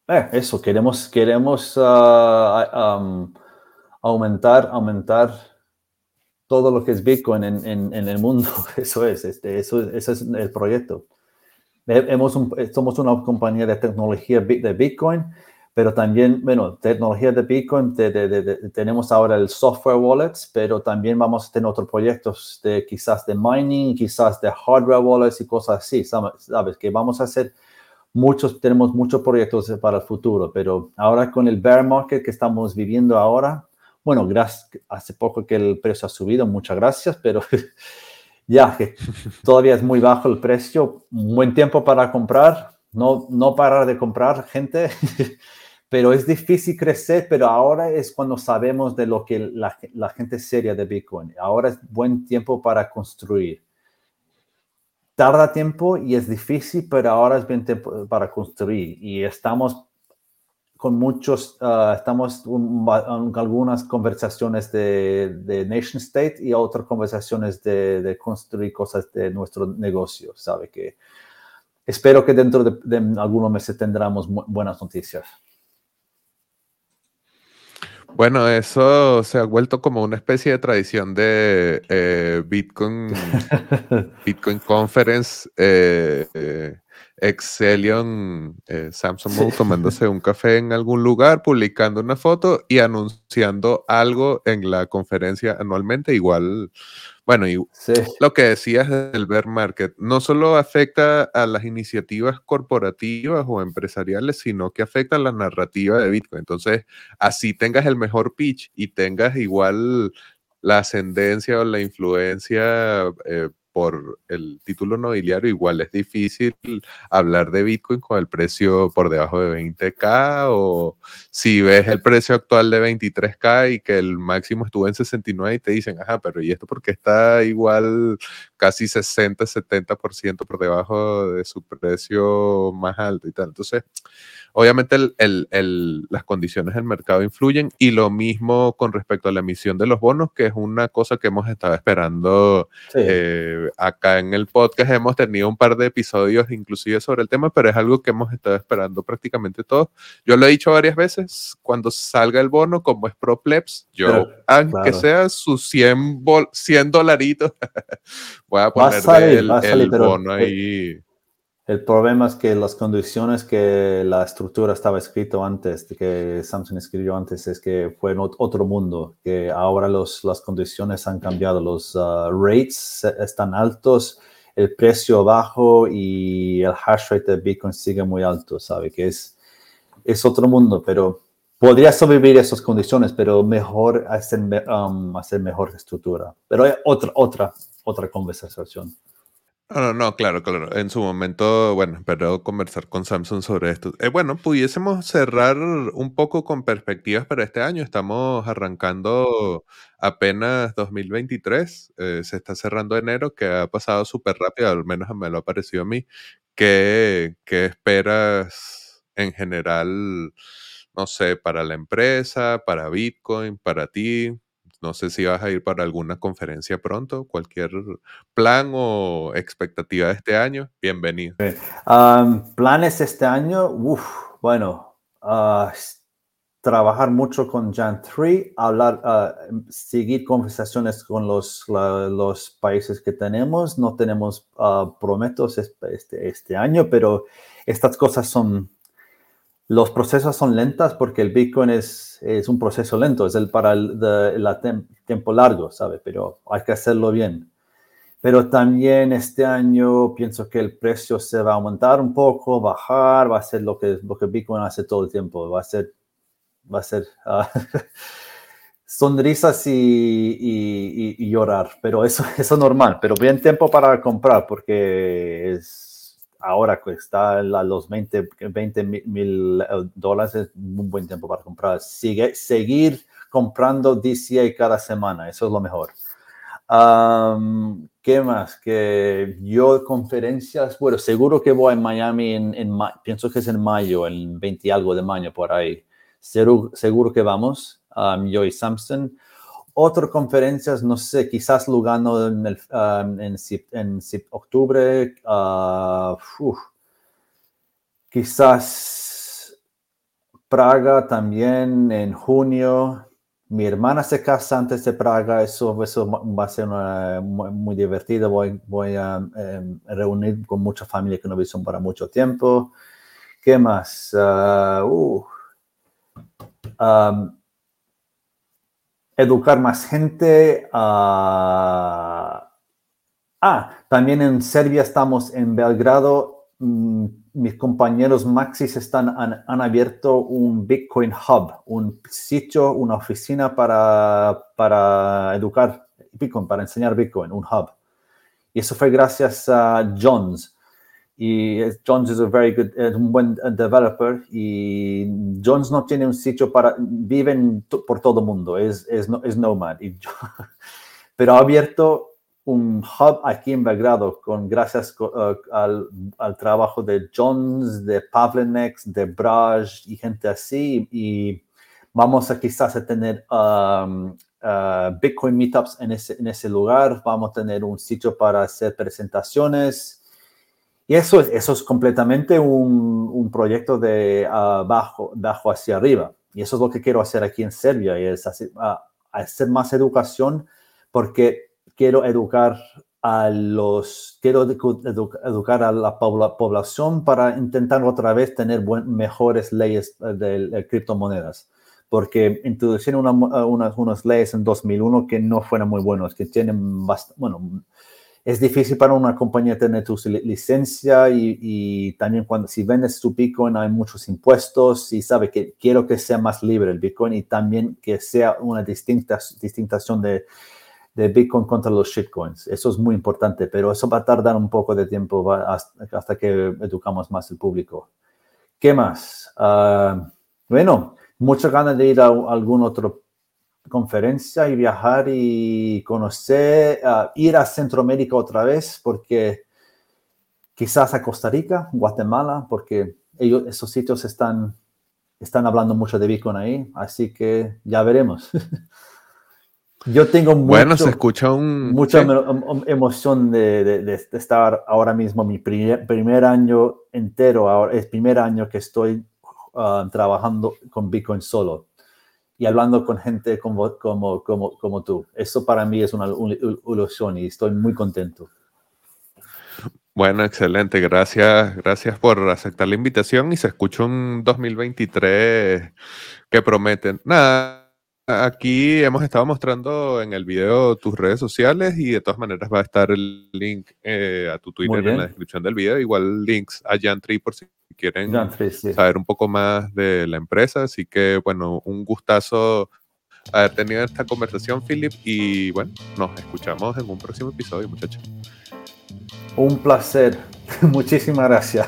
Eh, eso, queremos, queremos ah, aumentar, aumentar todo lo que es Bitcoin en, el mundo. Eso es, este, eso, ese es el proyecto. Somos una compañía de tecnología de Bitcoin, pero también, bueno, tecnología de Bitcoin, tenemos ahora el software wallets, pero también vamos a tener otros proyectos de quizás de mining, quizás de hardware wallets y cosas así, sabes, que vamos a hacer muchos, tenemos muchos proyectos para el futuro, pero ahora con el bear market que estamos viviendo ahora, bueno, gracias, hace poco que el precio ha subido, muchas gracias, pero ya que todavía es muy bajo el precio, un buen tiempo para comprar, no, no parar de comprar gente. pero es difícil crecer, pero ahora es cuando sabemos de lo que la, la, gente seria de Bitcoin. Ahora es buen tiempo para construir. Tarda tiempo y es difícil, pero ahora es bien tiempo para construir. Y estamos con muchos, uh, estamos en algunas conversaciones de, de, nation state y otras conversaciones de, de, construir cosas de nuestro negocio, ¿sabe? Que espero que dentro de, de algunos meses tendremos buenas noticias. Bueno, eso se ha vuelto como una especie de tradición de eh, Bitcoin, Bitcoin Conference, eh, eh, Excelion, Samsung sí. tomándose un café en algún lugar, publicando una foto y anunciando algo en la conferencia anualmente. Igual bueno, y lo que decías del bear market no solo afecta a las iniciativas corporativas o empresariales, sino que afecta a la narrativa de Bitcoin. Entonces, así tengas el mejor pitch y tengas igual la ascendencia o la influencia eh, por el título nobiliario, igual es difícil hablar de Bitcoin con el precio por debajo de 20k o si ves el precio actual de 23k y que el máximo estuvo en 69 y te dicen, ajá, pero ¿y esto porque está igual casi 60, 70% por debajo de su precio más alto y tal? Entonces, Obviamente las condiciones del mercado influyen y lo mismo con respecto a la emisión de los bonos, que es una cosa que hemos estado esperando eh, acá en el podcast. Hemos tenido un par de episodios inclusive sobre el tema, pero es algo que hemos estado esperando prácticamente todos. Yo lo he dicho varias veces, cuando salga el bono, como es pro plebs, yo, aunque sea sus 100, 100 dolaritos, voy a poner el, bono ahí. El problema es que las condiciones que la estructura estaba escrito antes, que Samsung escribió antes, es que fue en otro mundo, que ahora los, las condiciones han cambiado, los uh, rates están altos, el precio bajo y el hash rate de Bitcoin sigue muy alto, ¿sabe? Que es, es otro mundo, pero podría sobrevivir esas condiciones, pero mejor hacer, um, hacer mejor estructura. Pero hay otra, otra, otra conversación. No, no, claro, claro. En su momento, bueno, espero conversar con Samsung sobre esto. Eh, bueno, pudiésemos cerrar un poco con perspectivas para este año. Estamos arrancando apenas 2023. Eh, se está cerrando enero, que ha pasado súper rápido, al menos me lo ha parecido a mí. ¿Qué, qué esperas en general, no sé, para la empresa, para Bitcoin, para ti? No sé si vas a ir para alguna conferencia pronto, cualquier plan o expectativa de este año, bienvenido. planes este año, bueno, ah, trabajar mucho con Jan 3, hablar, ah, seguir conversaciones con los, los países que tenemos. No tenemos uh, prometos este, este año, pero estas cosas son los procesos son lentas porque el Bitcoin es, es un proceso lento, es el para el tiempo largo, ¿sabe? Pero hay que hacerlo bien. Pero también este año pienso que el precio se va a aumentar un poco, bajar, va a ser lo que, lo que Bitcoin hace todo el tiempo, va a ser, va a ser uh, sonrisas y, llorar, pero eso, eso es normal, pero bien tiempo para comprar porque es ahora que está a los 20, 20 mil eh, dólares es un buen tiempo para comprar. Sigue, seguir comprando DCA cada semana, eso es lo mejor. ¿Qué más? Que yo conferencias, bueno, seguro que voy a Miami en, en pienso que es en mayo, en 20 y algo de mayo por ahí. Seguro, seguro que vamos, yo y Samson. Otras conferencias, no sé, quizás Lugano en, el, um, en, en, octubre, uh, quizás Praga también en junio. Mi hermana se casa antes de Praga, eso, eso va a ser muy, divertido. Voy, voy a em, reunir con mucha familia que no he visto para mucho tiempo. ¿Qué más? Uh, uh educar más gente. ah, también en Serbia estamos en Belgrado. Mm, mis compañeros Maxis están, han, abierto un Bitcoin Hub, un sitio, una oficina para, para educar Bitcoin, para enseñar Bitcoin, un hub. Y eso fue gracias a Jones. Y Jones es, very good, es un buen developer y Jones no tiene un sitio para, viven por todo el mundo, es, es, es nomad. Y pero ha abierto un hub aquí en Belgrado con gracias uh, al, al, trabajo de Jones, de Pavlenex, de Braj y gente así. Y vamos a quizás a tener um, uh, Bitcoin Meetups en ese, en ese lugar. Vamos a tener un sitio para hacer presentaciones. Y eso es, eso es completamente un, un proyecto de abajo, abajo hacia arriba. Y eso es lo que quiero hacer aquí en Serbia, y es hacer, uh, hacer más educación, porque quiero educar a los, quiero educar a la población para intentar otra vez tener mejores leyes eh, de, criptomonedas. Porque introducieron una, unas, unas leyes en 2001 que no fueron muy buenas, que tienen bueno, es difícil para una compañía tener tu licencia y, también cuando si vendes tu Bitcoin hay muchos impuestos y sabe que quiero que sea más libre el Bitcoin y también que sea una distinta, distinción de, de Bitcoin contra los shitcoins. Eso es muy importante, pero eso va a tardar un poco de tiempo hasta, que educamos más el público. ¿Qué más? Ah, bueno, muchas ganas de ir a, alguna otra conferencia y viajar y conocer, ah, ir a Centroamérica otra vez, porque quizás a Costa Rica, Guatemala, porque ellos, esos sitios están, están hablando mucho de Bitcoin ahí, así que ya veremos. Yo tengo bueno, se escucha un, mucha emoción de, estar ahora mismo mi primer, primer año entero, ahora es primer año que estoy ah, trabajando con Bitcoin solo y hablando con gente como, como, como, como tú. Eso para mí es una ilusión y estoy muy contento. Bueno, excelente. Gracias, gracias por aceptar la invitación y se escucha un 2023 que prometen. Nada, Aquí hemos estado mostrando en el video tus redes sociales y de todas maneras va a estar el link eh, a tu Twitter en la descripción del video. Igual links a Jantri por si quieren saber un poco más de la empresa. Así que bueno, un gustazo haber tenido esta conversación, Philip. Y bueno, nos escuchamos en un próximo episodio, muchachos. Un placer. Muchísimas gracias.